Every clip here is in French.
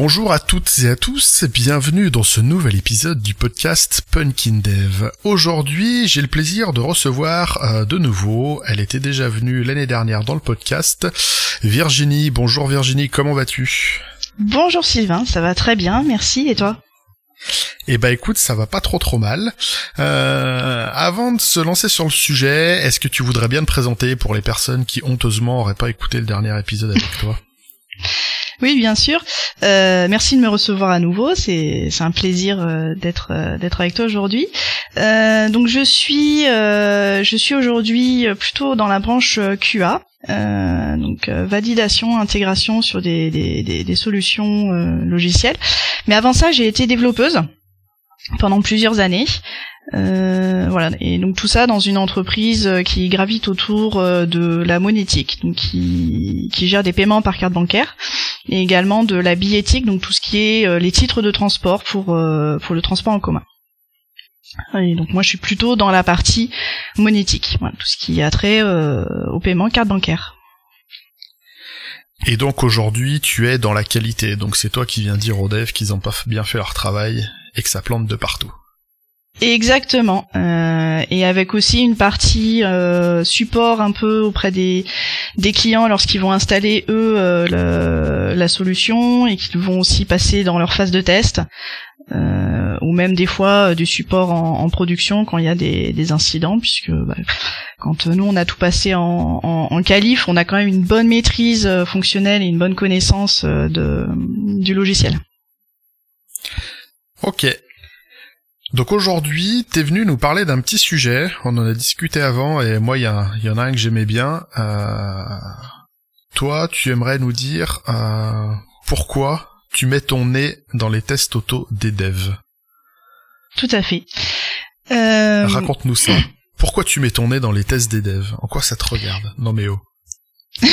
Bonjour à toutes et à tous, bienvenue dans ce nouvel épisode du podcast Punkin Dev. Aujourd'hui, j'ai le plaisir de recevoir euh, de nouveau, elle était déjà venue l'année dernière dans le podcast, Virginie. Bonjour Virginie, comment vas-tu? Bonjour Sylvain, ça va très bien, merci, et toi? Eh ben écoute, ça va pas trop trop mal. Euh, avant de se lancer sur le sujet, est-ce que tu voudrais bien te présenter pour les personnes qui honteusement auraient pas écouté le dernier épisode avec toi? oui, bien sûr. Euh, merci de me recevoir à nouveau. C'est un plaisir euh, d'être euh, d'être avec toi aujourd'hui. donc je suis je suis aujourd'hui plutôt dans la branche QA. donc validation, intégration sur des, des, des solutions logicielles. Mais avant ça, j'ai été développeuse pendant plusieurs années. Euh, voilà, et donc tout ça dans une entreprise euh, qui gravite autour euh, de la monétique, donc qui, qui gère des paiements par carte bancaire, et également de la billettique, donc tout ce qui est les titres de transport pour pour le transport en commun. Et donc moi je suis plutôt dans la partie monétique, voilà, tout ce qui a trait au paiement carte bancaire. Et donc aujourd'hui tu es dans la qualité, donc c'est toi qui viens dire aux devs qu'ils ont pas bien fait leur travail et que ça plante de partout. Exactement. Euh, et avec aussi une partie euh, support un peu auprès des, des clients lorsqu'ils vont installer eux euh, la solution et qu'ils vont aussi passer dans leur phase de test. ou même des fois du support en, production quand il y a des, des incidents puisque bah, quand nous on a tout passé en, en, en on a quand même une bonne maîtrise fonctionnelle et une bonne connaissance de, du logiciel. Ok, donc aujourd'hui, t'es venu nous parler d'un petit sujet. On en a discuté avant et moi, il y, y, en a un que j'aimais bien. Euh... Toi, tu aimerais nous dire euh... pourquoi tu mets ton nez dans les tests auto des devs? Tout à fait. Euh... Raconte-nous ça. Pourquoi tu mets ton nez dans les tests des devs? En quoi ça te regarde? Non mais oh.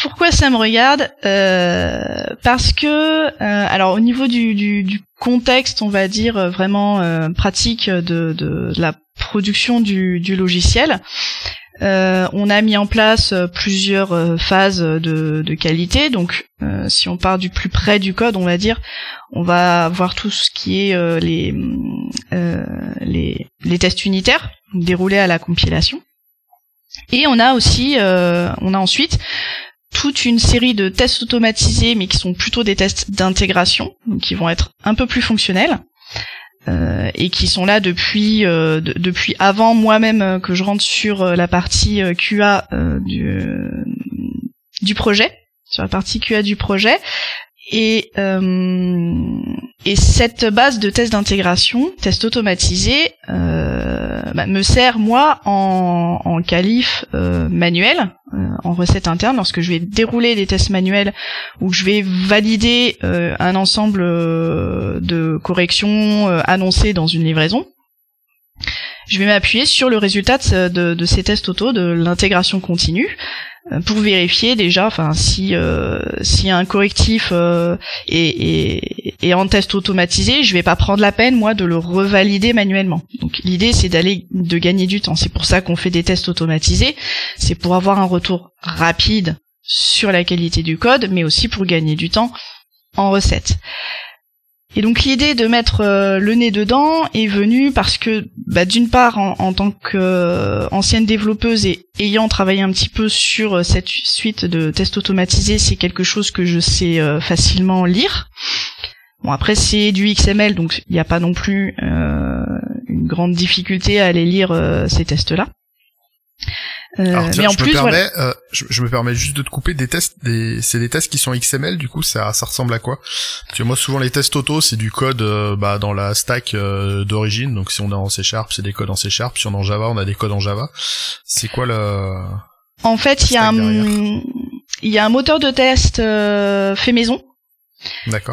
Pourquoi ça me regarde euh, Parce que, euh, alors au niveau du, contexte, on va dire euh, vraiment pratique de, la production du, logiciel, on a mis en place plusieurs phases de, qualité. Donc, si on part du plus près du code, on va dire, on va voir tout ce qui est les, les, les tests unitaires déroulés à la compilation. Et on a aussi, on a ensuite toute une série de tests automatisés, mais qui sont plutôt des tests d'intégration, qui vont être un peu plus fonctionnels. Euh, et qui sont là depuis euh, depuis avant moi-même que je rentre sur la partie QA du, du projet, sur la partie QA du projet. Et et cette base de tests d'intégration, tests automatisés, euh, bah, me sert moi en, en qualif euh, manuel, euh, en recette interne, lorsque je vais dérouler des tests manuels où je vais valider euh, un ensemble euh, de corrections annoncées dans une livraison. Je vais m'appuyer sur le résultat de, de ces tests auto, de l'intégration continue, euh, pour vérifier déjà enfin si euh, si un correctif euh, est, est, en test automatisé je vais pas prendre la peine moi de le revalider manuellement. Donc l'idée c'est d'aller de gagner du temps. C'est pour ça qu'on fait des tests automatisés. C'est pour avoir un retour rapide sur la qualité du code mais aussi pour gagner du temps en recette et donc l'idée de mettre euh, le nez dedans est venue parce que, bah, d'une part, en, tant qu'ancienne euh, développeuse et ayant travaillé un petit peu sur euh, cette suite de tests automatisés, c'est quelque chose que je sais facilement lire. Bon après c'est du XML donc il n'y a pas non plus une grande difficulté à aller lire ces tests Euh, mais en je plus, me permets, euh, je, me permets juste de te couper des tests. Des, c'est des tests qui sont XML. Du coup, ça, ça ressemble à quoi? Parce que moi, souvent les tests auto, c'est du code euh, bah, dans la stack d'origine. Donc, si on est en C Sharp, c'est des codes en C Sharp. Si on est en Java, on a des codes en Java. C'est quoi le En fait, il y a un, il y a un moteur de test fait maison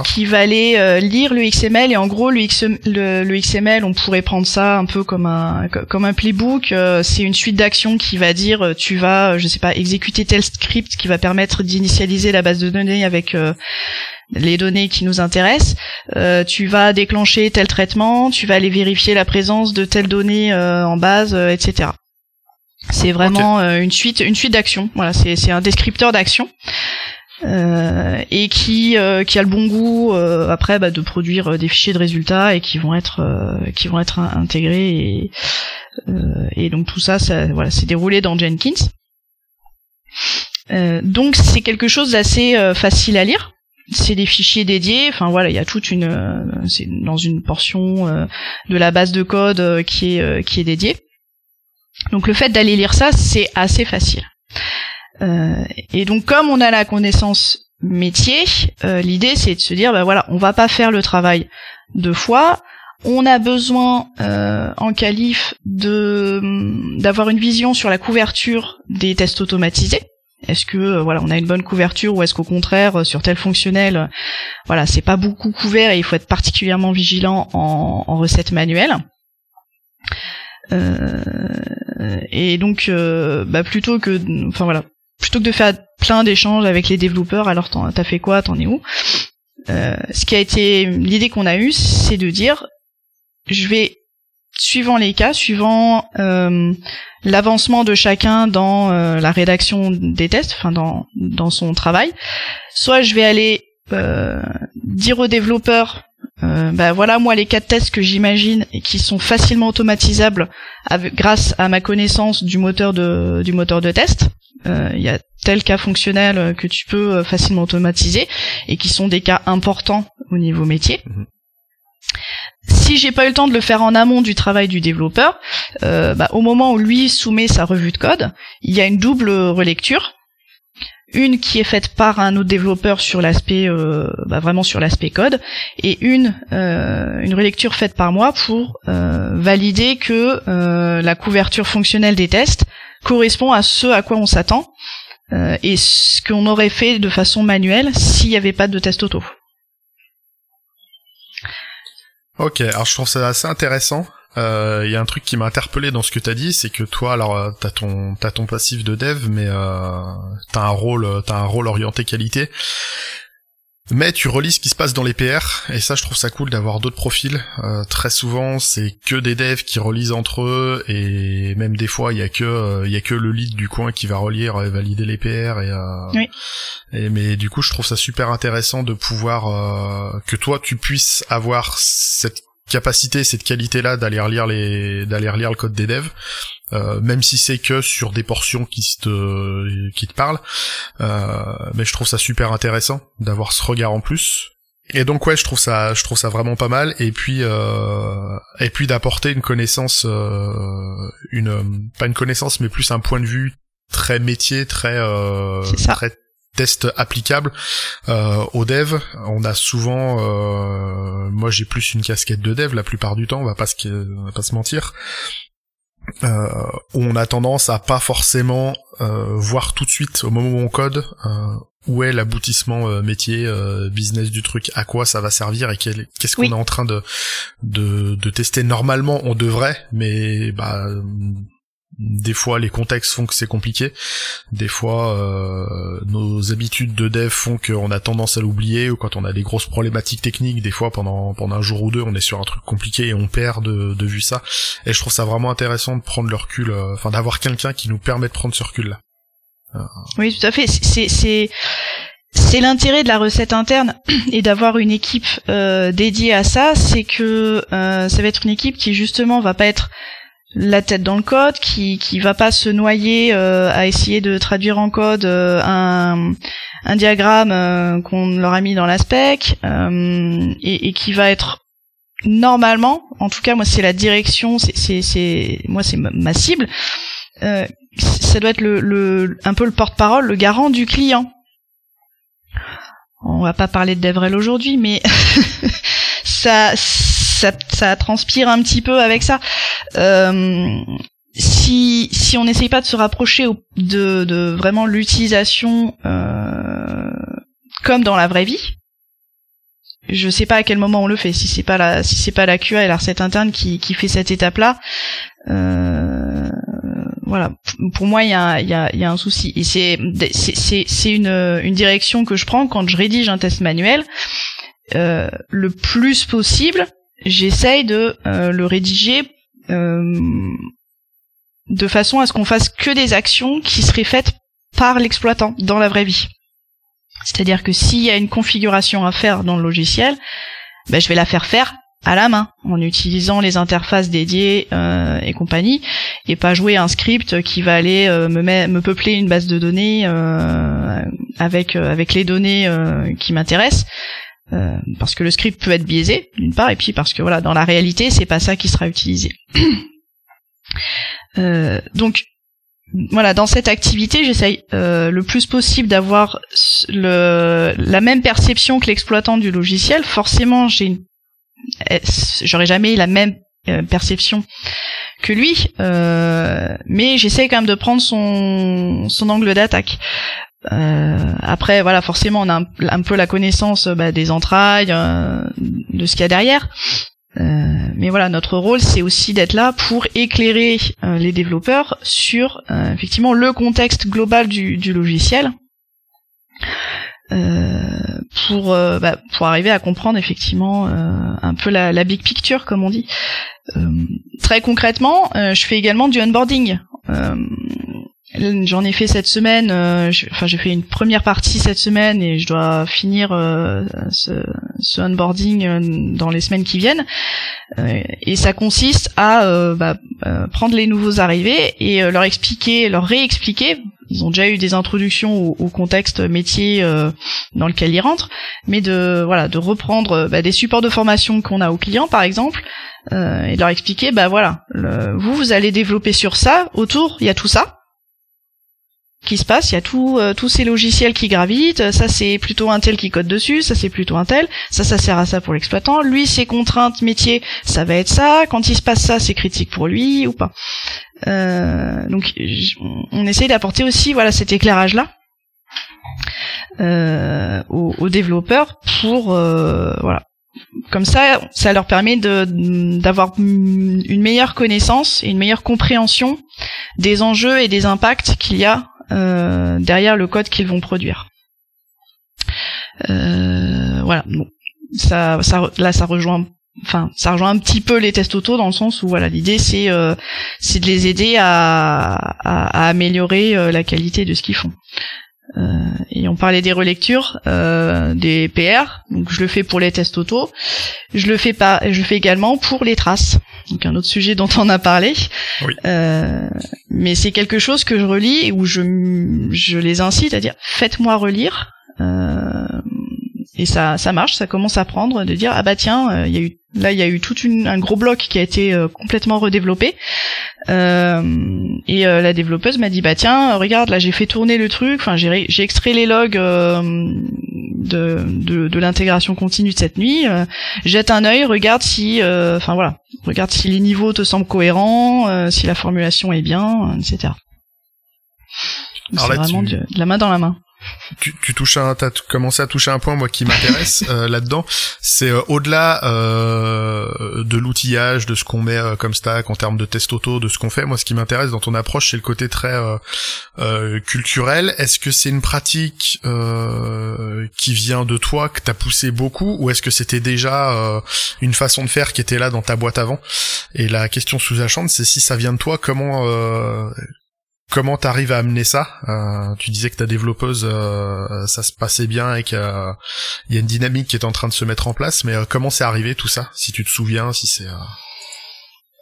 qui va aller euh, lire le XML et en gros le, le, XML on pourrait prendre ça un peu comme un comme un playbook euh, c'est une suite d'actions qui va dire euh, tu vas je sais pas exécuter tel script qui va permettre d'initialiser la base de données avec les données qui nous intéressent, tu vas déclencher tel traitement, tu vas aller vérifier la présence de telle donnée en base, etc. C'est vraiment une suite, une suite d'actions. Voilà, c'est un descripteur d'actions. Euh, et qui qui a le bon goût après bah, de produire des fichiers de résultats et qui vont être qui vont être intégrés et et donc tout ça, ça voilà c'est déroulé dans Jenkins. donc c'est quelque chose d'assez facile à lire c'est des fichiers dédiés. Enfin voilà, il y a toute une, c'est dans une portion de la base de code qui est qui est dédiée. Donc le fait d'aller lire ça, c'est assez facile. Euh, et donc comme on a la connaissance métier, euh, l'idée c'est de se dire, bah voilà, on va pas faire le travail deux fois. On a besoin euh, en qualif de d'avoir une vision sur la couverture des tests automatisés. Est-ce que voilà, on a une bonne couverture ou est-ce qu'au contraire sur tel fonctionnel, voilà, c'est pas beaucoup couvert et il faut être particulièrement vigilant en, en recette manuelle. Euh, et donc, euh, bah, plutôt que, enfin voilà, plutôt que de faire plein d'échanges avec les développeurs, alors t'as fait quoi, t'en es où? Euh, Ce qui a été l'idée qu'on a eue, c'est de dire, je vais suivant les cas, suivant euh, l'avancement de chacun dans euh, la rédaction des tests, enfin dans dans son travail, soit je vais aller euh, dire aux développeurs euh, bah voilà moi les quatre tests que j'imagine et qui sont facilement automatisables grâce à ma connaissance du moteur de du moteur de test. Euh, il y a tel cas fonctionnel que tu peux euh, facilement automatiser et qui sont des cas importants au niveau métier. Mhm. Si j'ai pas eu le temps de le faire en amont du travail du développeur, bah, au moment où lui soumet sa revue de code, il y a une double relecture une qui est faite par un autre développeur sur l'aspect euh, bah, vraiment sur l'aspect code et une euh, une relecture faite par moi pour euh, valider que la couverture fonctionnelle des tests correspond à ce à quoi on s'attend et ce qu'on aurait fait de façon manuelle s'il n'y avait pas de test auto. Ok, alors je trouve ça assez intéressant il euh, y a un truc qui m'a interpellé dans ce que t'as dit, c'est que toi, alors euh, t'as ton t'as ton passif de dev, mais euh, t'as un rôle t'as un rôle orienté qualité. Mais tu relis ce qui se passe dans les PR, et ça je trouve ça cool d'avoir d'autres profils. Euh, très souvent c'est que des devs qui relisent entre eux, et même des fois il y a que il y a que le lead du coin qui va relire et valider les PR. Et, oui. et mais du coup je trouve ça super intéressant de pouvoir que toi tu puisses avoir cette capacité, cette qualité-là d'aller relire les, d'aller relire le code des devs, euh, même si c'est que sur des portions qui te, qui te parlent. Euh, mais je trouve ça super intéressant d'avoir ce regard en plus. Et donc ouais, je trouve ça, je trouve ça vraiment pas mal. Et puis, euh, et puis d'apporter une connaissance, euh, une, pas une connaissance, mais plus un point de vue très métier, très, euh, très test applicable euh, aux devs. On a souvent, euh, moi j'ai plus une casquette de dev la plupart du temps, on va pas se, va pas se mentir. Euh, on a tendance à pas forcément euh, voir tout de suite au moment où on code euh, où est l'aboutissement euh, métier business du truc, à quoi ça va servir et qu'est-ce qu'on est en train de, de, de tester. Normalement, on devrait, mais bah des fois, les contextes font que c'est compliqué. Des fois, euh, nos habitudes de dev font qu'on a tendance à l'oublier, ou quand on a des grosses problématiques techniques, des fois pendant pendant un jour ou deux, on est sur un truc compliqué et on perd de, de vue ça. Et je trouve ça vraiment intéressant de prendre le recul, euh, enfin d'avoir quelqu'un qui nous permet de prendre ce recul-là. Euh. Oui, tout à fait. C'est c'est l'intérêt de la recette interne et d'avoir une équipe dédiée à ça, c'est que ça va être une équipe qui justement va pas être la tête dans le code, qui qui va pas se noyer euh, à essayer de traduire en code euh, un, un diagramme euh, qu'on leur a mis dans la spec et, et, qui va être normalement, en tout cas moi c'est la direction, c'est c'est moi c'est ma cible. ça doit être le, le un peu le porte-parole, le garant du client. On va pas parler de DevRel aujourd'hui, mais ça ça, transpire un petit peu avec ça. Euh, si si on n'essaye pas de se rapprocher de, de vraiment l'utilisation euh, comme dans la vraie vie, je sais pas à quel moment on le fait. Si c'est pas la si c'est pas la QA et la recette interne qui, qui fait cette étape là, euh, voilà. Pour moi, il y a, y, a, y a un souci. Et c'est c'est c'est une une direction que je prends quand je rédige un test manuel. Euh, le plus possible, j'essaye de euh, le rédiger euh, de façon à ce qu'on fasse que des actions qui seraient faites par l'exploitant dans la vraie vie. C'est-à-dire que s'il y a une configuration à faire dans le logiciel, ben, je vais la faire faire à la main en utilisant les interfaces dédiées et compagnie et pas jouer un script qui va aller me, peupler une base de données avec les données qui m'intéressent parce que le script peut être biaisé d'une part et puis parce que voilà dans la réalité c'est pas ça qui sera utilisé donc voilà, dans cette activité, j'essaye le plus possible d'avoir la même perception que l'exploitant du logiciel. Forcément, j'ai une j'aurais jamais la même euh, perception que lui, euh, mais j'essaie quand même de prendre son, son angle d'attaque. Euh, après, voilà, forcément, on a un, peu la connaissance bah, des entrailles, de ce qu'il y a derrière. mais voilà, notre rôle, c'est aussi d'être là pour éclairer les développeurs sur effectivement le contexte global du, du logiciel. Euh, pour euh, bah, pour arriver à comprendre effectivement euh, un peu la, la, big picture comme on dit. très concrètement, je fais également du onboarding. J'en ai fait cette semaine, enfin j'ai fait une première partie cette semaine et je dois finir ce, ce, onboarding dans les semaines qui viennent. et ça consiste à bah, prendre les nouveaux arrivés et leur expliquer, leur réexpliquer, ils ont déjà eu des introductions au, contexte métier euh, dans lequel ils rentrent, mais de voilà de reprendre euh, bah, des supports de formation qu'on a aux clients par exemple euh, et de leur expliquer bah voilà vous vous allez développer sur ça autour il y a tout ça qui se passe, il y a tout, tous ces logiciels qui gravitent, ça c'est plutôt un tel qui code dessus, ça c'est plutôt un tel, ça ça sert à ça pour l'exploitant, lui ses contraintes métier, ça va être ça, quand il se passe ça c'est critique pour lui ou pas. Euh, donc on essaye d'apporter aussi voilà cet éclairage là euh, aux, développeurs pour euh, voilà. Comme ça ça leur permet d'avoir une meilleure connaissance et une meilleure compréhension des enjeux et des impacts qu'il y a derrière le code qu'ils vont produire. Voilà. Bon. Ça, ça là ça rejoint enfin ça rejoint un petit peu les tests auto dans le sens où voilà l'idée c'est euh, c'est de les aider à, à, améliorer euh, la qualité de ce qu'ils font. Euh, et on parlait des relectures des PR donc je le fais pour les tests auto. Je le fais pas je le fais également pour les traces donc un autre sujet dont on a parlé. Mais c'est quelque chose que je relis où je je les incite à dire faites-moi relire et ça ça marche ça commence à prendre de dire ah bah tiens il y a eu Là, il y a eu tout un gros bloc qui a été euh, complètement redéveloppé. Euh, et euh, la développeuse m'a dit bah tiens, regarde, là j'ai fait tourner le truc. Enfin, j'ai, j'ai extrait les logs de, de, de l'intégration continue de cette nuit. jette un œil, regarde si, enfin voilà, regarde si les niveaux te semblent cohérents, si la formulation est bien, etc. C'est vraiment de la main dans la main tu, tu touches un, t'as commencé à toucher un point moi qui m'intéresse euh, là-dedans. C'est euh, au-delà euh, de l'outillage, de ce qu'on met euh, comme stack en termes de test auto, de ce qu'on fait. Moi, ce qui m'intéresse dans ton approche, c'est le côté très culturel. Est-ce que c'est une pratique qui vient de toi, que t'as poussé beaucoup, ou est-ce que c'était déjà une façon de faire qui était là dans ta boîte avant? Et la question sous-jacente, c'est si ça vient de toi, comment Comment t'arrives à amener ça euh, Tu disais que ta développeuse, euh, ça se passait bien et qu'il y a une dynamique qui est en train de se mettre en place, mais euh, comment c'est arrivé tout ça Si tu te souviens, si c'est...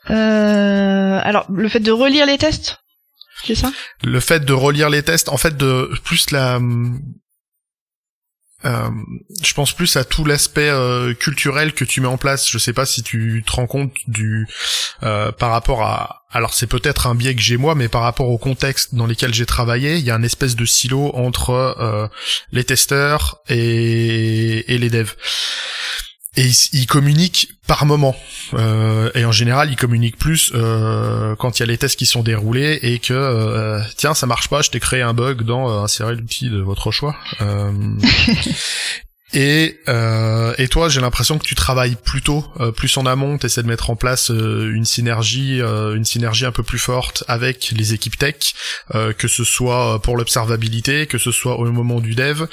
alors, le fait de relire les tests, c'est ça? Le fait de relire les tests, en fait, de plus la euh, je pense plus à tout l'aspect euh, culturel que tu mets en place. Je sais pas si tu te rends compte du euh, par rapport à. Alors c'est peut-être un biais que j'ai moi, mais par rapport au contexte dans lequel j'ai travaillé, il y a un espèce de silo entre les testeurs et, et les devs et ils, communiquent par moment. Euh, et en général, ils communiquent plus euh, quand il y a les tests qui sont déroulés et que euh, tiens, ça marche pas, je t'ai créé un bug dans euh, insérer l'outil de votre choix. Euh, et et toi, j'ai l'impression que tu travailles plutôt plus en amont, t'essaies de mettre en place une synergie, une synergie un peu plus forte avec les équipes tech, que ce soit pour l'observabilité, que ce soit au moment du dev.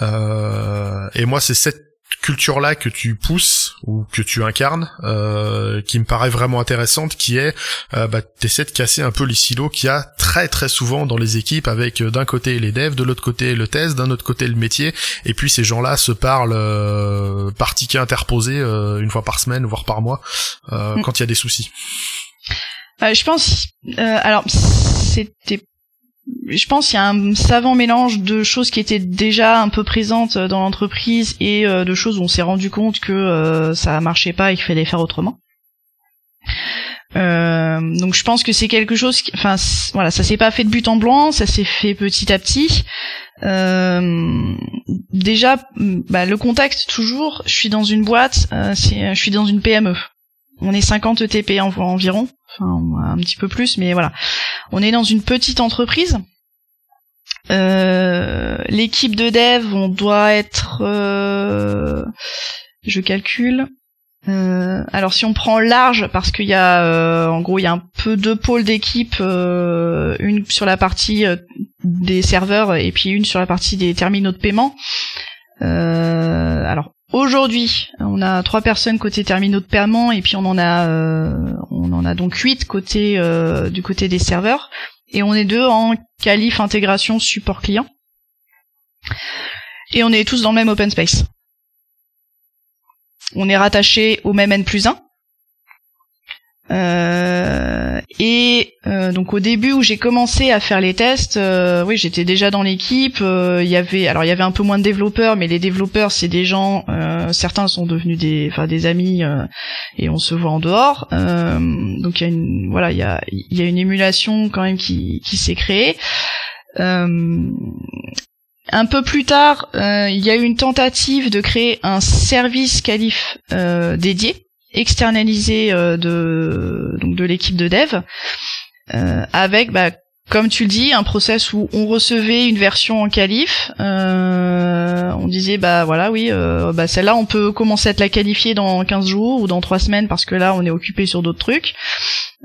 et moi, c'est cette culture là que tu pousses ou que tu incarnes, euh, qui me paraît vraiment intéressante, qui est, euh, bah, t'essaies de casser un peu les silos qu'il y a très très souvent dans les équipes, avec euh, d'un côté les devs, de l'autre côté le test, d'un autre côté le métier, et puis ces gens-là se parlent euh, par ticket interposé euh, une fois par semaine, voire par mois, mm. quand il y a des soucis. je pense, alors c'était je pense qu'il y a un savant mélange de choses qui étaient déjà un peu présentes dans l'entreprise et euh, de choses où on s'est rendu compte que euh, ça marchait pas et qu'il fallait faire autrement. Euh, donc je pense que c'est quelque chose, qui, enfin voilà, ça s'est pas fait de but en blanc, ça s'est fait petit à petit. déjà, bah, le contexte toujours. Je suis dans une boîte, je suis dans une PME. On est 50 ETP environ, enfin un petit peu plus, mais voilà. On est dans une petite entreprise. Euh, l'équipe de dev, on doit être, euh, je calcule. Euh, alors si on prend large, parce qu'il y a, en gros, il y a un peu deux pôles d'équipe, une sur la partie des serveurs et puis une sur la partie des terminaux de paiement. alors Aujourd'hui, on a trois personnes côté terminaux de paiement et puis on en a euh, on en a donc huit côté euh, du côté des serveurs et on est deux en qualif intégration support client. Et on est tous dans le même open space. On est rattaché au même N plus 1 euh, et euh, donc au début où j'ai commencé à faire les tests, euh, oui j'étais déjà dans l'équipe. Il y avait alors il y avait un peu moins de développeurs, mais les développeurs c'est des gens, certains sont devenus des, enfin des amis et on se voit en dehors. donc il y a une voilà il y a il y a une émulation quand même qui qui s'est créée. un peu plus tard, il y a eu une tentative de créer un service qualif dédié externalisé euh, de donc de l'équipe de dev euh, avec bah, comme tu le dis, un process où on recevait une version en qualif, euh, on disait bah voilà oui, bah celle-là on peut commencer à te la qualifier dans 15 jours ou dans 3 semaines parce que là on est occupé sur d'autres trucs.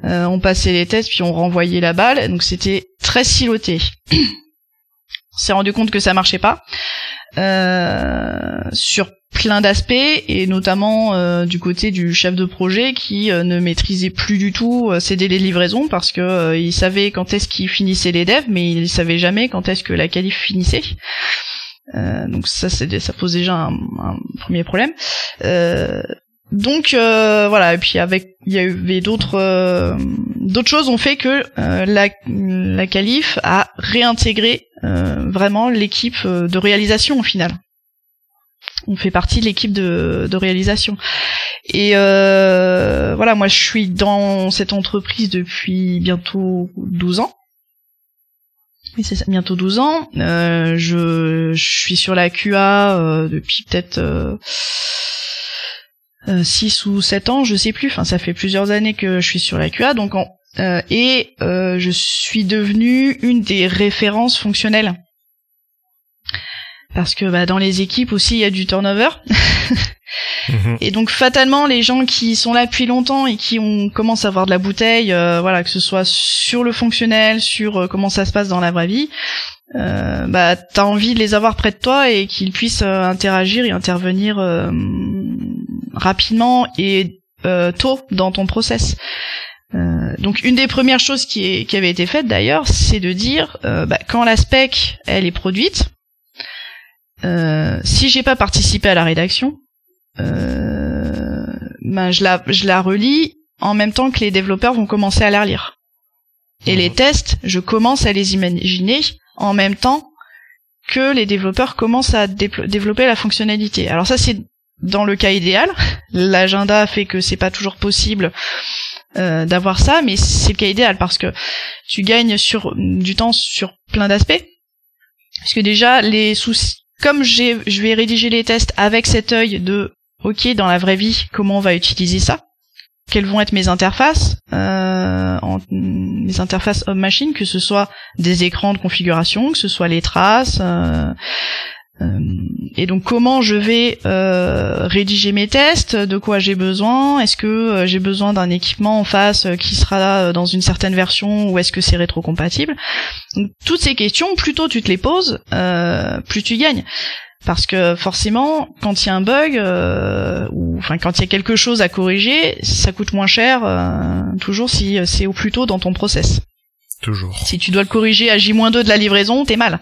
on passait les tests puis on renvoyait la balle, donc c'était très siloté. on s'est rendu compte que ça marchait pas. Sur plein d'aspects et notamment euh, du côté du chef de projet qui euh, ne maîtrisait plus du tout euh, ses délais de livraison parce que il savait quand est-ce qu'il finissait les devs mais il savait jamais quand est-ce que la qualif finissait. donc ça ça pose déjà un, un premier problème. donc voilà et puis avec il y avait d'autres d'autres choses ont fait que la la qualif a réintégré vraiment l'équipe de réalisation au final on fait partie de l'équipe de, réalisation. Et euh, voilà, moi je suis dans cette entreprise depuis bientôt 12 ans. Oui, c'est ça, bientôt 12 ans. Euh, je, suis sur la QA euh, depuis peut-être 6 ou 7 ans, je sais plus. Enfin, ça fait plusieurs années que je suis sur la QA. Donc, et je suis devenue une des références fonctionnelles parce que bah, dans les équipes aussi il y a du turnover. Mhm. Et donc fatalement les gens qui sont là depuis longtemps et qui ont commencé à avoir de la bouteille, euh, voilà que ce soit sur le fonctionnel, sur euh, comment ça se passe dans la vraie vie, euh, bah t'as envie de les avoir près de toi et qu'ils puissent euh, interagir et intervenir rapidement et tôt dans ton process. Donc une des premières choses qui, est, qui avait été faite d'ailleurs, c'est de dire bah, quand la spec elle est produite, euh, si j'ai pas participé à la rédaction, euh, ben je la je la relis en même temps que les développeurs vont commencer à la relire. Et les tests, je commence à les imaginer en même temps que les développeurs commencent à développer la fonctionnalité. Alors ça c'est dans le cas idéal. L'agenda fait que c'est pas toujours possible euh, d'avoir ça, mais c'est le cas idéal parce que tu gagnes sur du temps sur plein d'aspects. Parce que déjà les soucis comme j'ai, je vais rédiger les tests avec cet œil de, ok, dans la vraie vie, comment on va utiliser ça? Quelles vont être mes interfaces euh, Mes interfaces homme-machine, que ce soit des écrans de configuration, que ce soit les traces, euh, et donc comment je vais euh, rédiger mes tests, de quoi j'ai besoin, est-ce que euh, j'ai besoin d'un équipement en face qui sera dans une certaine version ou est-ce que c'est rétrocompatible? Donc, Toutes ces questions, plus tôt tu te les poses, plus tu gagnes. Parce que forcément, quand il y a un bug, euh, ou enfin quand il y a quelque chose à corriger, ça coûte moins cher euh, toujours si c'est au plus tôt dans ton process. Toujours. Si tu dois le corriger à J-2 de la livraison, t'es mal.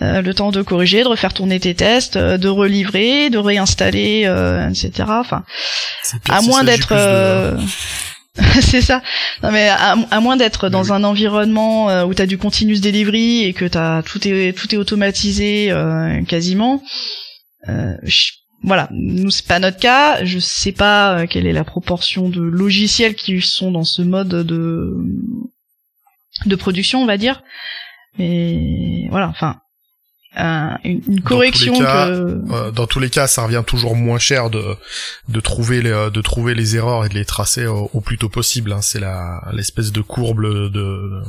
Euh, le temps de corriger, de refaire tourner tes tests, euh, de relivrer, de réinstaller, euh, etc. Enfin, à moins d'être... c'est ça. Non mais à, moins d'être dans un environnement où t'as du continuous delivery et que t'as tout est tout est automatisé quasiment. voilà, nous c'est pas notre cas. Je sais pas quelle est la proportion de logiciels qui sont dans ce mode de de production, on va dire. Et voilà, enfin, une, correction dans cas, que... dans tous les cas, ça revient toujours moins cher de de trouver les de trouver les erreurs et de les tracer au, plus tôt possible. Hein. C'est la l'espèce de courbe de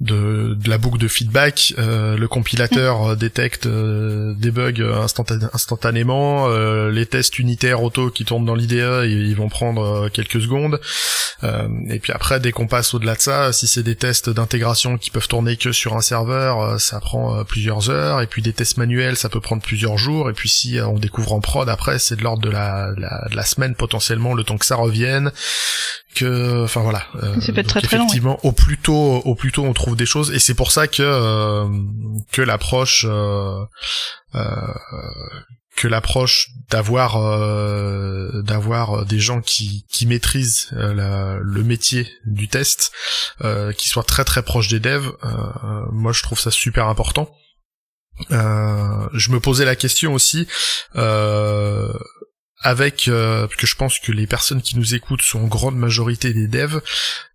de de la boucle de feedback. Euh, le compilateur mm. détecte euh, des bugs instantanément. Euh, les tests unitaires auto qui tournent dans l'IDE, ils vont prendre quelques secondes. et puis après, dès qu'on passe au-delà de ça, si c'est des tests d'intégration qui peuvent tourner que sur un serveur, ça prend plusieurs heures et puis des tests manuels, ça peut prendre plusieurs jours, et puis si euh, on découvre en prod, après, c'est de l'ordre de la, de la semaine potentiellement, le temps que ça revienne, que, enfin voilà. Euh, ça peut être très très effectivement, au plus tôt, au plus tôt, on trouve des choses, et c'est pour ça que euh, que l'approche que l'approche d'avoir d'avoir des gens qui, qui maîtrisent le métier du test, qui soient très très proches des devs, moi je trouve ça super important. Euh, je me posais la question aussi euh, avec euh, parce que je pense que les personnes qui nous écoutent sont en grande majorité des devs.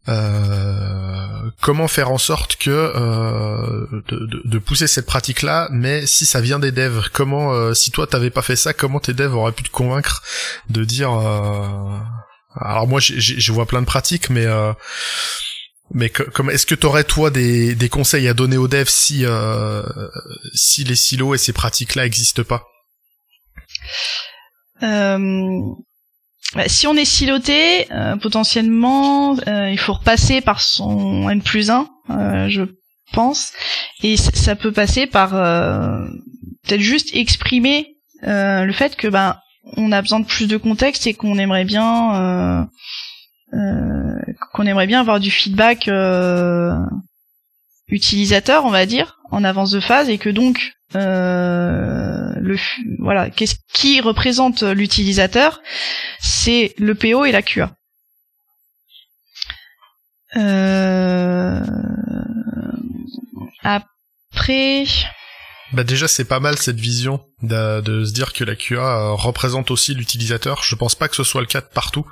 Euh, comment faire en sorte que euh, de, de, de, pousser cette pratique-là, mais si ça vient des devs, comment euh, si toi t'avais pas fait ça, comment tes devs auraient pu te convaincre de dire alors moi je vois plein de pratiques, mais mais comme est-ce que tu aurais toi des, des conseils à donner aux devs si euh, si les silos et ces pratiques-là existent pas? Euh, bah, Si on est siloté, euh, potentiellement, euh, il faut repasser par son N plus 1, je pense, et ça peut passer par peut-être juste exprimer le fait que ben on a besoin de plus de contexte et qu'on aimerait bien euh, qu'on aimerait bien avoir du feedback euh, utilisateur, on va dire, en avance de phase, et que donc euh, le voilà, qu'est-ce qui représente l'utilisateur C'est le PO et la QA. Après, bah déjà c'est pas mal cette vision de, de, se dire que la QA euh, représente aussi l'utilisateur. Je pense pas que ce soit le cas de partout.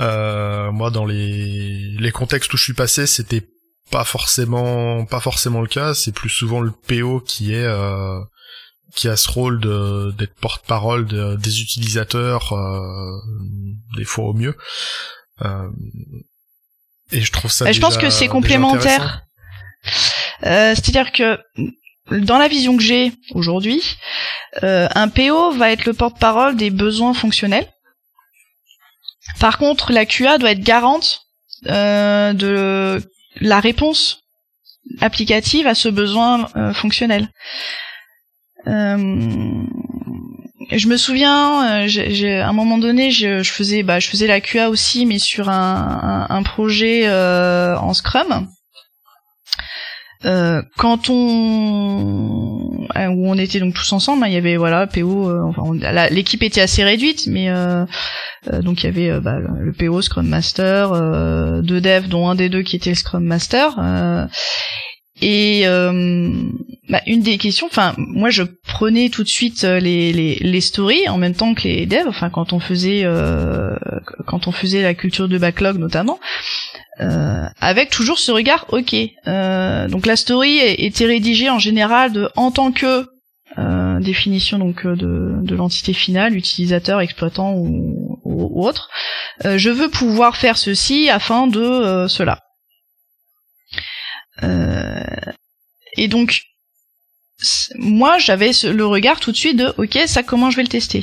Euh, moi dans les, les contextes où je suis passé c'était pas forcément pas forcément le cas. C'est plus souvent le PO qui est euh, qui a ce rôle de d'être porte-parole des utilisateurs euh, des fois au mieux. Euh, et je trouve ça. je pense que c'est complémentaire. Euh, C'est-à-dire que dans la vision que j'ai aujourd'hui, euh, un PO va être le porte-parole des besoins fonctionnels. Par contre, la QA doit être garante euh, de la réponse applicative à ce besoin euh, fonctionnel. je me souviens, j'ai, à un moment donné, je, faisais, bah, je faisais la QA aussi, mais sur un, un projet en Scrum. Euh, quand on euh, où on était donc tous ensemble, hein, il y avait voilà PO, euh, enfin l'équipe était assez réduite, mais donc il y avait bah, le PO Scrum Master, deux devs dont un des deux qui était le Scrum Master. Et bah, une des questions, enfin moi je prenais tout de suite les, les, les stories en même temps que les devs, enfin quand on faisait quand on faisait la culture de backlog notamment. Euh, avec toujours ce regard ok. Euh, donc la story était rédigée en général de en tant que euh, définition donc de, de l'entité finale, utilisateur, exploitant ou, ou, autre. je veux pouvoir faire ceci afin de cela. Et donc moi j'avais le regard tout de suite de ok ça comment je vais le tester?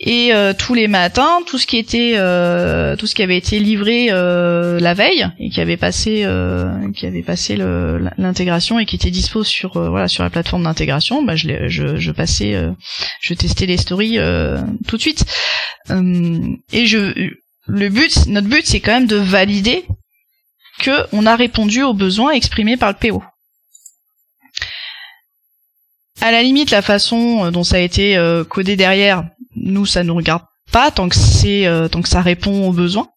Et euh, tous les matins, tout ce qui était, euh, tout ce qui avait été livré euh, la veille et qui avait passé, qui avait passé l'intégration et qui était dispo sur, voilà, sur la plateforme d'intégration, bah je, je, je passais, je testais les stories tout de suite. et je, le but, notre but, c'est quand même de valider que on a répondu aux besoins exprimés par le PO. À la limite, la façon dont ça a été codé derrière, nous ça nous regarde pas tant que c'est euh, tant que ça répond aux besoins.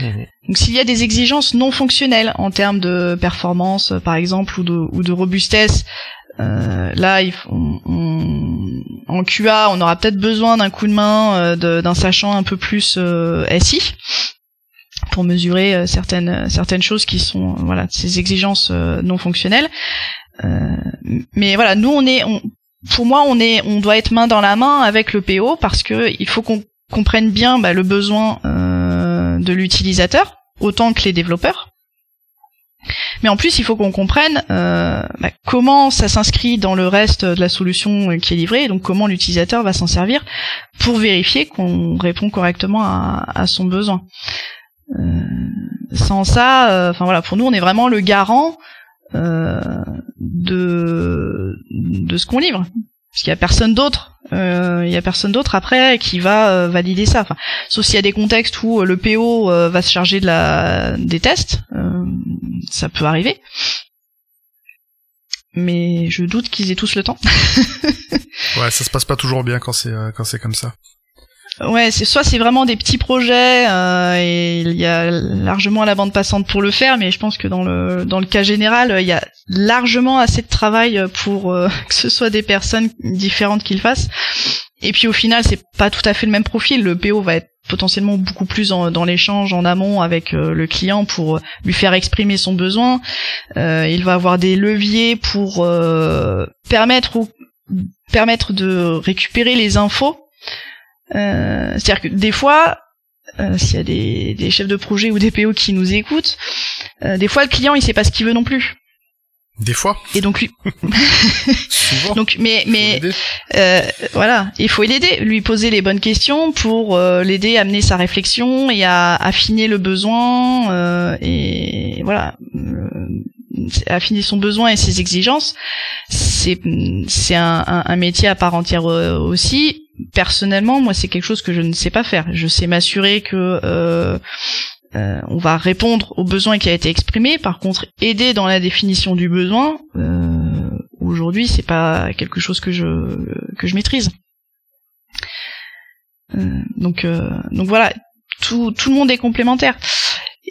Mhm. Donc s'il y a des exigences non fonctionnelles en termes de performance par exemple ou de, ou de robustesse, euh, là il en QA on aura peut-être besoin d'un coup de main euh, d'un sachant un peu plus SI pour mesurer certaines certaines choses qui sont voilà ces exigences non fonctionnelles. mais voilà nous on est on, pour moi, on est, on doit être main dans la main avec le PO parce que il faut qu'on comprenne bien bah, le besoin euh, de l'utilisateur autant que les développeurs. Mais en plus, il faut qu'on comprenne euh, bah, comment ça s'inscrit dans le reste de la solution qui est livrée, donc comment l'utilisateur va s'en servir pour vérifier qu'on répond correctement à, son besoin. Euh, sans ça, enfin voilà, pour nous, on est vraiment le garant euh, de de ce qu'on livre. Parce qu'il y a personne d'autre euh, il y a personne d'autre après qui va euh, valider ça. Enfin sauf s'il y a des contextes où le PO va se charger de la des tests ça peut arriver. Mais je doute qu'ils aient tous le temps. Ouais ça se passe pas toujours bien quand c'est quand c'est comme ça Ouais, c'est soit c'est vraiment des petits projets euh, et il y a largement la bande passante pour le faire, mais je pense que dans le dans le cas général, il y a largement assez de travail pour euh, que ce soit des personnes différentes qui le fassent. Et puis au final, c'est pas tout à fait le même profil. Le PO va être potentiellement beaucoup plus dans l'échange en amont avec euh, le client pour lui faire exprimer son besoin. Euh, il va avoir des leviers pour permettre ou permettre de récupérer les infos euh, c'est-à-dire que des fois, euh, s'il y a des, des, chefs de projet ou des PO qui nous écoutent, euh, des fois le client il sait pas ce qu'il veut non plus. Des fois. Et donc lui. Souvent. donc mais mais euh, voilà, il faut l'aider, lui poser les bonnes questions pour euh, l'aider à mener sa réflexion et à affiner le besoin euh, et voilà affiner son besoin et ses exigences. C'est c'est un, un, un, métier à part entière aussi personnellement, moi, c'est quelque chose que je ne sais pas faire. Je sais m'assurer que euh, euh, on va répondre au besoin qui a été exprimé. Par contre, aider dans la définition du besoin, euh, aujourd'hui, c'est pas quelque chose que je que je maîtrise. Euh, donc donc voilà, tout tout le monde est complémentaire.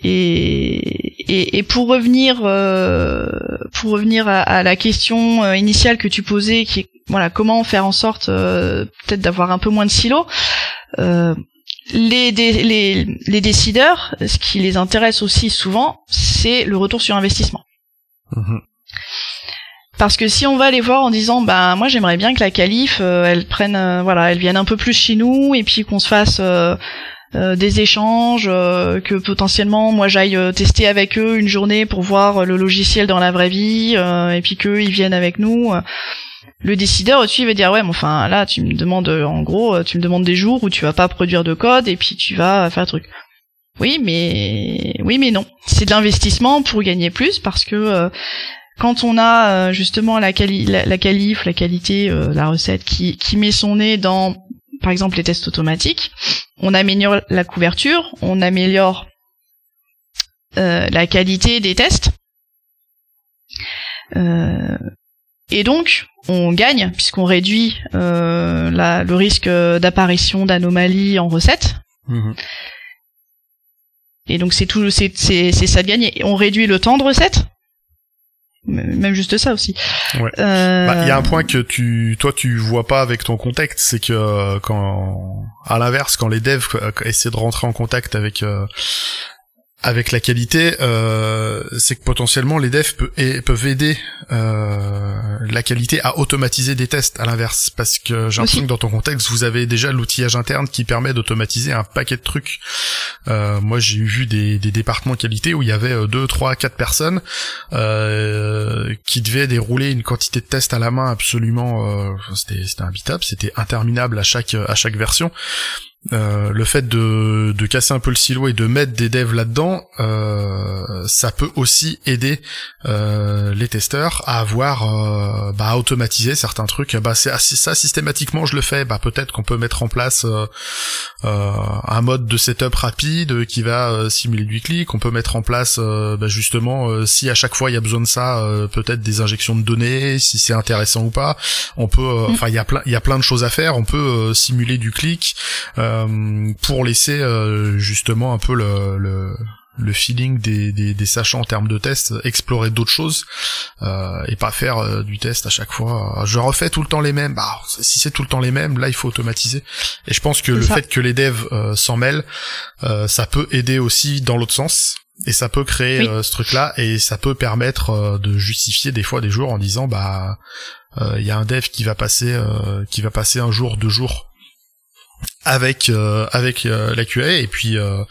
Et, et, pour revenir pour revenir à, à la question initiale que tu posais, qui est voilà, comment faire en sorte euh, peut-être d'avoir un peu moins de silos. Euh, les, les, les, décideurs, ce qui les intéresse aussi souvent, c'est le retour sur investissement. Mhm. Parce que si on va les voir en disant, bah moi j'aimerais bien que la qualif, euh, elle prenne, voilà, elle vienne un peu plus chez nous et puis qu'on se fasse des échanges, que potentiellement moi j'aille tester avec eux une journée pour voir le logiciel dans la vraie vie, et puis qu'eux ils viennent avec nous. Le décideur au-dessus va dire ouais mais enfin là tu me demandes en gros tu me demandes des jours où tu vas pas produire de code et puis tu vas faire un truc. Oui mais oui mais non. C'est de l'investissement pour gagner plus parce que euh, quand on a euh, justement la, quali la, la, qualif la qualité euh, la recette qui, qui met son nez dans par exemple les tests automatiques on améliore la couverture on améliore la qualité des tests et donc, on gagne puisqu'on réduit euh, la, le risque d'apparition d'anomalies en recette. Mhm. Et donc c'est tout, c'est c'est ça de gagner. On réduit le temps de recette. Même juste ça aussi. Ouais. Euh... Bah, il y a un point que tu, toi, tu vois pas avec ton contexte, c'est que euh, quand, à l'inverse, quand les devs essaient de rentrer en contact avec euh, avec la qualité, euh, c'est que potentiellement les devs peuvent aider euh, la qualité à automatiser des tests à l'inverse, parce que j'ai l'impression que dans ton contexte, vous avez déjà l'outillage interne qui permet d'automatiser un paquet de trucs. Euh, moi, j'ai vu des, des, départements qualité où il y avait deux, trois, quatre personnes qui devaient dérouler une quantité de tests à la main absolument, c'était imbitable, c'était interminable à chaque à chaque version. Euh, le fait de, de casser un peu le silo et de mettre des devs là-dedans, euh, ça peut aussi aider euh, les testeurs à avoir, bah, à automatiser certains trucs. Bah, c'est ça systématiquement, je le fais. Bah, peut-être qu'on peut mettre en place euh, un mode de setup rapide qui va simuler du clic. On peut mettre en place, bah, justement, si à chaque fois il y a besoin de ça, peut-être des injections de données, si c'est intéressant ou pas. On peut, mm. enfin, il y a plein, il y a plein de choses à faire. On peut simuler du clic. Euh, pour laisser euh, justement un peu le, le, le feeling des, des, des, sachants en termes de tests, explorer d'autres choses euh, et pas faire euh, du test à chaque fois. Je refais tout le temps les mêmes. Bah, si c'est tout le temps les mêmes, là il faut automatiser. Et je pense que le fait que les devs euh, s'en mêlent, ça peut aider aussi dans l'autre sens. Et ça peut créer ce truc-là et ça peut permettre de justifier des fois des jours en disant bah il y a un dev qui va passer qui va passer un jour deux jours avec euh, avec euh, la QA et puis euh,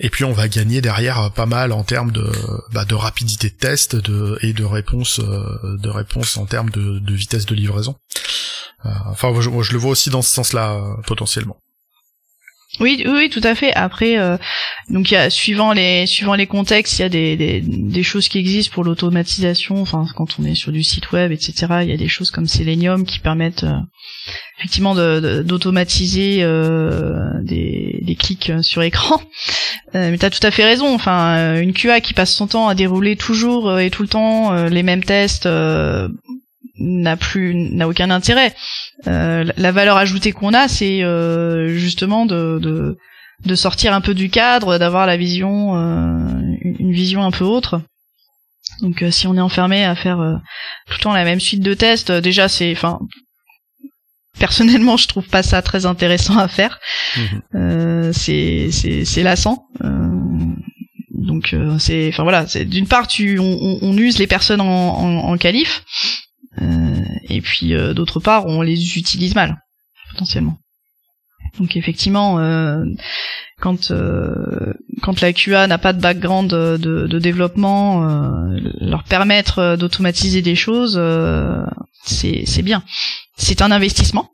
et puis on va gagner derrière pas mal en termes de bah, de rapidité de test de et de réponse de réponse en termes de, de vitesse de livraison. Enfin moi, je, le vois aussi dans ce sens-là potentiellement oui, oui, tout à fait. Après, donc il y suivant les suivant les contextes, il y a des, des, choses qui existent pour l'automatisation. Enfin, quand on est sur du site web, etc., il y a des choses comme Selenium qui permettent effectivement d'automatiser euh, des, des, clics sur écran. Euh, mais tu as tout à fait raison. Enfin, euh, une QA qui passe son temps à dérouler toujours euh, et tout le temps les mêmes tests n'a plus n'a aucun intérêt. la valeur ajoutée qu'on a, c'est justement de, de, de sortir un peu du cadre, d'avoir la vision une vision un peu autre. Donc si on est enfermé à faire tout le temps la même suite de tests, déjà c'est enfin personnellement je trouve pas ça très intéressant à faire mhm. euh, c'est c'est c'est lassant euh, donc euh, c'est enfin voilà c'est d'une part tu on, on, use les personnes en en, en qualif euh, et puis euh, d'autre part on les utilise mal potentiellement donc effectivement quand quand la QA n'a pas de background de, de développement leur permettre d'automatiser des choses c'est c'est bien c'est un investissement,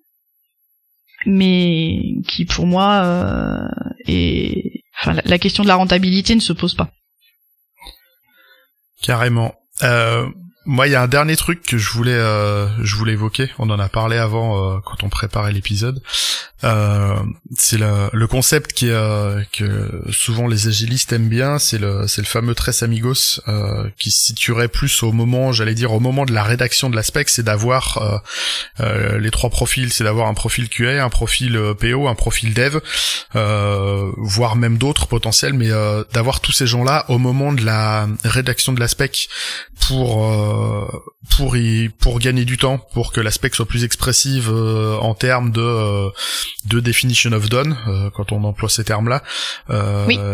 mais qui pour moi euh, est, enfin, la, question de la rentabilité ne se pose pas. Carrément. Euh, moi, il y a un dernier truc que je voulais, euh, je voulais évoquer. On en a parlé avant euh, quand on préparait l'épisode. Euh, c'est le, le, concept qui euh, que souvent les agilistes aiment bien. C'est le, c'est le fameux tres amigos qui se situerait plus au moment, j'allais dire au moment de la rédaction de l'aspect, c'est d'avoir les trois profils. C'est d'avoir un profil QA, un profil PO, un profil dev, voire même d'autres potentiels, mais d'avoir tous ces gens-là au moment de la rédaction de l'aspect pour euh, pour y pour gagner du temps, pour que l'aspect soit plus expressive euh, en termes de euh, de definition of done quand on emploie ces termes-là.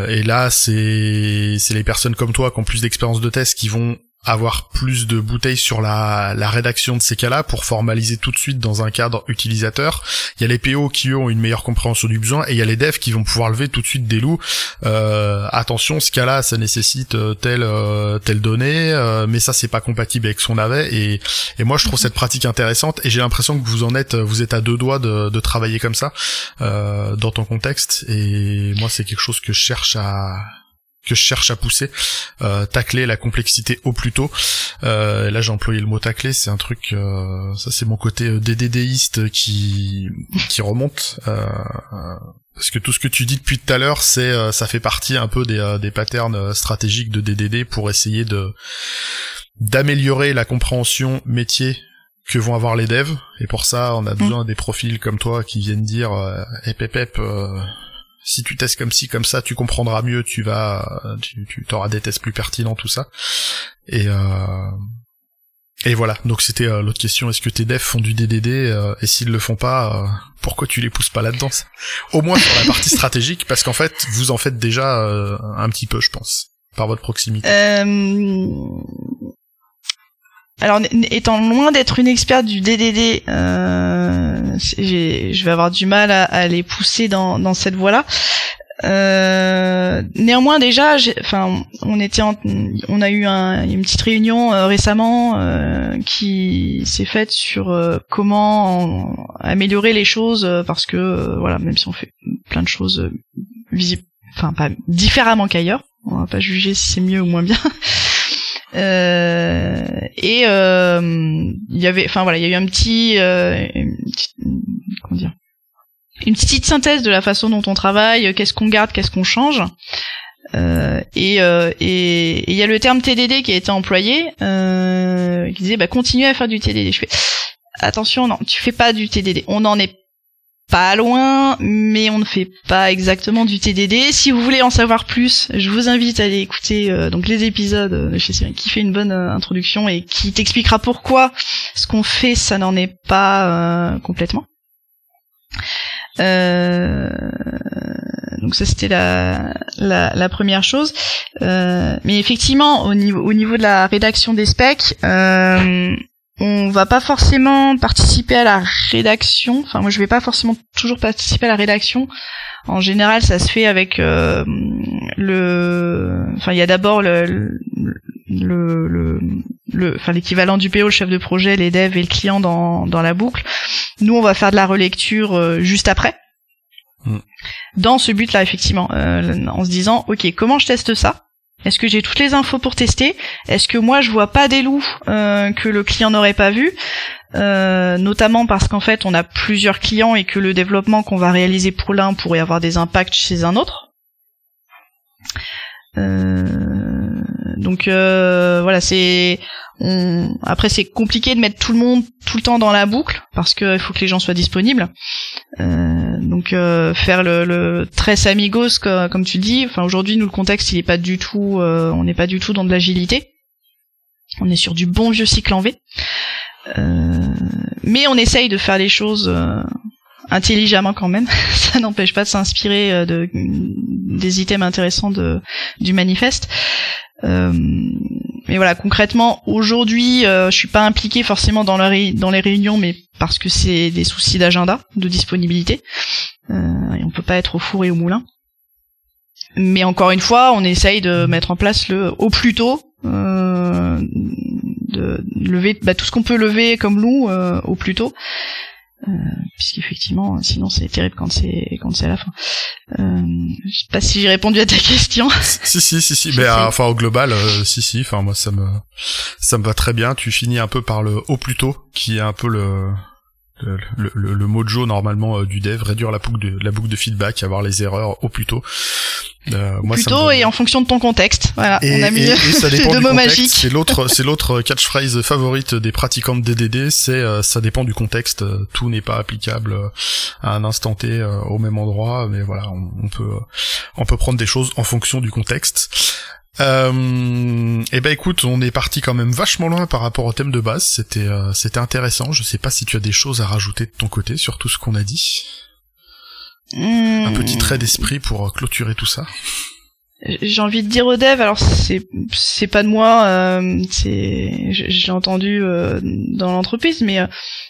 Et là, c'est c'est les personnes comme toi qui ont plus d'expérience de test qui vont avoir plus de bouteilles sur la, la rédaction de ces cas-là pour formaliser tout de suite dans un cadre utilisateur. Il y a les PO qui ont une meilleure compréhension du besoin et il y a les devs qui vont pouvoir lever tout de suite des loups. Euh, attention, ce cas-là, ça nécessite euh, telle euh, telle donnée, euh, mais ça c'est pas compatible avec ce qu'on avait. Et, et moi je trouve cette pratique intéressante et j'ai l'impression que vous en êtes, vous êtes à deux doigts de, de travailler comme ça dans ton contexte. Et moi c'est quelque chose que je cherche à que je cherche à pousser, euh, tacler la complexité au plus tôt. Euh, là j'ai employé le mot tacler, c'est un truc, euh, ça c'est mon côté euh, DDDiste qui qui remonte. Euh, parce que tout ce que tu dis depuis tout à l'heure, c'est ça fait partie un peu des, des patterns stratégiques de DDD pour essayer de d'améliorer la compréhension métier que vont avoir les devs et pour ça on a mm. besoin des profils comme toi qui viennent dire euh, hep hep si tu testes comme ci comme ça tu comprendras mieux tu vas tu tu auras des tests plus pertinents tout ça. Et euh, Et voilà, donc c'était euh, l'autre question, est-ce que tes devs font du DDD euh, et s'ils le font pas, euh, pourquoi tu les pousses pas là-dedans? Au moins sur la partie stratégique, parce qu'en fait, vous en faites déjà un petit peu, je pense, par votre proximité. Alors, étant loin d'être une experte du DDD, je vais avoir du mal à, les pousser dans, cette voie-là. Euh, néanmoins déjà, enfin, on a eu une petite réunion euh, récemment euh, qui s'est faite sur comment améliorer les choses parce que voilà, même si on fait plein de choses visibles, pas différemment qu'ailleurs, on va pas juger si c'est mieux ou moins bien. Et il y avait, enfin voilà, il y a eu un petit, comment dire, une petite synthèse de la façon dont on travaille, qu'est-ce qu'on garde, qu'est-ce qu'on change. Euh, et euh, et il y a le terme TDD qui a été employé, euh, qui disait bah continuez à faire du TDD. Je fais attention, non, tu fais pas du TDD. On en est pas loin, mais on ne fait pas exactement du TDD. Si vous voulez en savoir plus, je vous invite à aller écouter euh, donc les épisodes de chez Cyril qui fait une bonne euh, introduction et qui t'expliquera pourquoi ce qu'on fait ça n'en est pas complètement. Euh, donc ça c'était la, la, la, première chose. Euh, mais effectivement, au niveau, au niveau de la rédaction des specs, euh, on va pas forcément participer à la rédaction. Enfin, moi je vais pas forcément toujours participer à la rédaction. En général, ça se fait avec euh, le. Enfin, il y a d'abord le, le, le, le enfin l'équivalent du PO, le chef de projet, les devs et le client dans, dans la boucle. Nous, on va faire de la relecture euh, juste après. Mm. Dans ce but-là, effectivement, euh, en se disant, ok, comment je teste ça? Est-ce que j'ai toutes les infos pour tester? Est-ce que moi, je vois pas des loups euh, que le client n'aurait pas vu? Notamment parce qu'en fait on a plusieurs clients et que le développement qu'on va réaliser pour l'un pourrait avoir des impacts chez un autre. donc voilà, c'est après c'est compliqué de mettre tout le monde tout le temps dans la boucle parce qu'il faut que les gens soient disponibles. Euh, donc euh, faire le, le amigos comme, tu dis. Enfin aujourd'hui nous le contexte il est pas du tout, euh, on n'est pas du tout dans de l'agilité. On est sur du bon vieux cycle en V. mais on essaye de faire les choses intelligemment quand même. Ça n'empêche pas de s'inspirer de des items intéressants du manifeste. Euh, mais voilà, concrètement, aujourd'hui, euh, je suis pas impliqué forcément dans, dans les réunions, mais parce que c'est des soucis d'agenda, de disponibilité, euh, et on peut pas être au four et au moulin. Mais encore une fois, on essaye de mettre en place le au plus tôt, euh, de lever bah, tout ce qu'on peut lever comme loup euh, au plus tôt, euh, puisqu'effectivement, sinon c'est terrible quand c'est quand c'est à la fin. Euh, je sais pas si j'ai répondu à ta question. Si si si si, mais enfin au global, euh, si si. Enfin moi ça me ça me va très bien. Tu finis un peu par le au plus tôt, qui est un peu le le, le, le, mojo normalement euh, du dev, réduire la boucle de la boucle de feedback, avoir les erreurs au plus tôt. Euh, moi, plutôt et en fonction de ton contexte. Voilà, on a mis et, ça dépend de mots magiques. C'est l'autre, c'est l'autre catchphrase favorite des pratiquants de DDD, c'est euh, ça dépend du contexte. Tout n'est pas applicable à un instant T au même endroit, mais voilà, on, on, peut on peut prendre des choses en fonction du contexte. Euh, et eh ben écoute, on est parti quand même vachement loin par rapport au thème de base. C'était euh, c'était intéressant. Je sais pas si tu as des choses à rajouter de ton côté sur tout ce qu'on a dit. Un petit trait d'esprit pour clôturer tout ça. J'ai envie de dire au dev, alors c'est c'est pas de moi, euh, c'est j'ai entendu euh, dans l'entreprise, mais euh,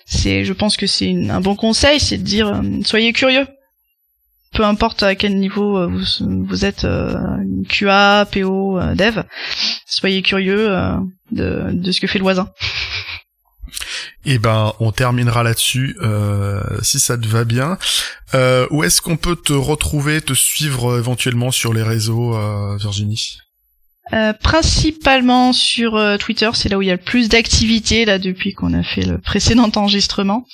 c'est je pense que c'est un bon conseil, c'est de dire soyez curieux peu importe à quel niveau euh, vous, vous êtes euh, QA, PO, euh, Dev, soyez curieux de, de ce que fait le voisin. Et eh ben, on terminera là-dessus, si ça te va bien. où est-ce qu'on peut te retrouver, te suivre éventuellement sur les réseaux, Virginie? Principalement sur Twitter, c'est là où il y a le plus d'activité là depuis qu'on a fait le précédent enregistrement.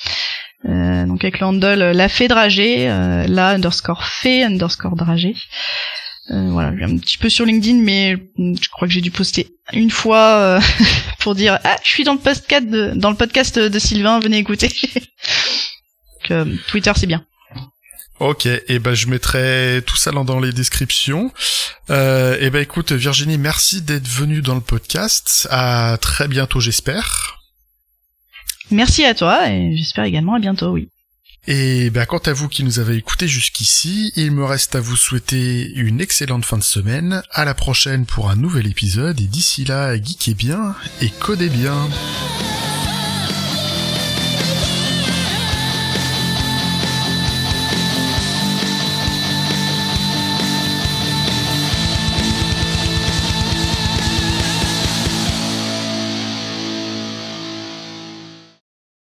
Euh, donc avec le handle euh, la fée dragée, euh, la underscore fée underscore dragée. Euh, voilà, un petit peu sur LinkedIn, mais je crois que j'ai dû poster une fois pour dire ah je suis dans le podcast de, dans le podcast de Sylvain, venez écouter. Donc, Twitter c'est bien. Ok, et ben je mettrai tout ça dans les descriptions. Euh, et ben écoute Virginie, merci d'être venue dans le podcast. À très bientôt j'espère. Merci à toi et j'espère également à bientôt, oui. Et ben, quant à vous qui nous avez écoutés jusqu'ici, il me reste à vous souhaiter une excellente fin de semaine. À la prochaine pour un nouvel épisode et d'ici là, geekez bien et codez bien.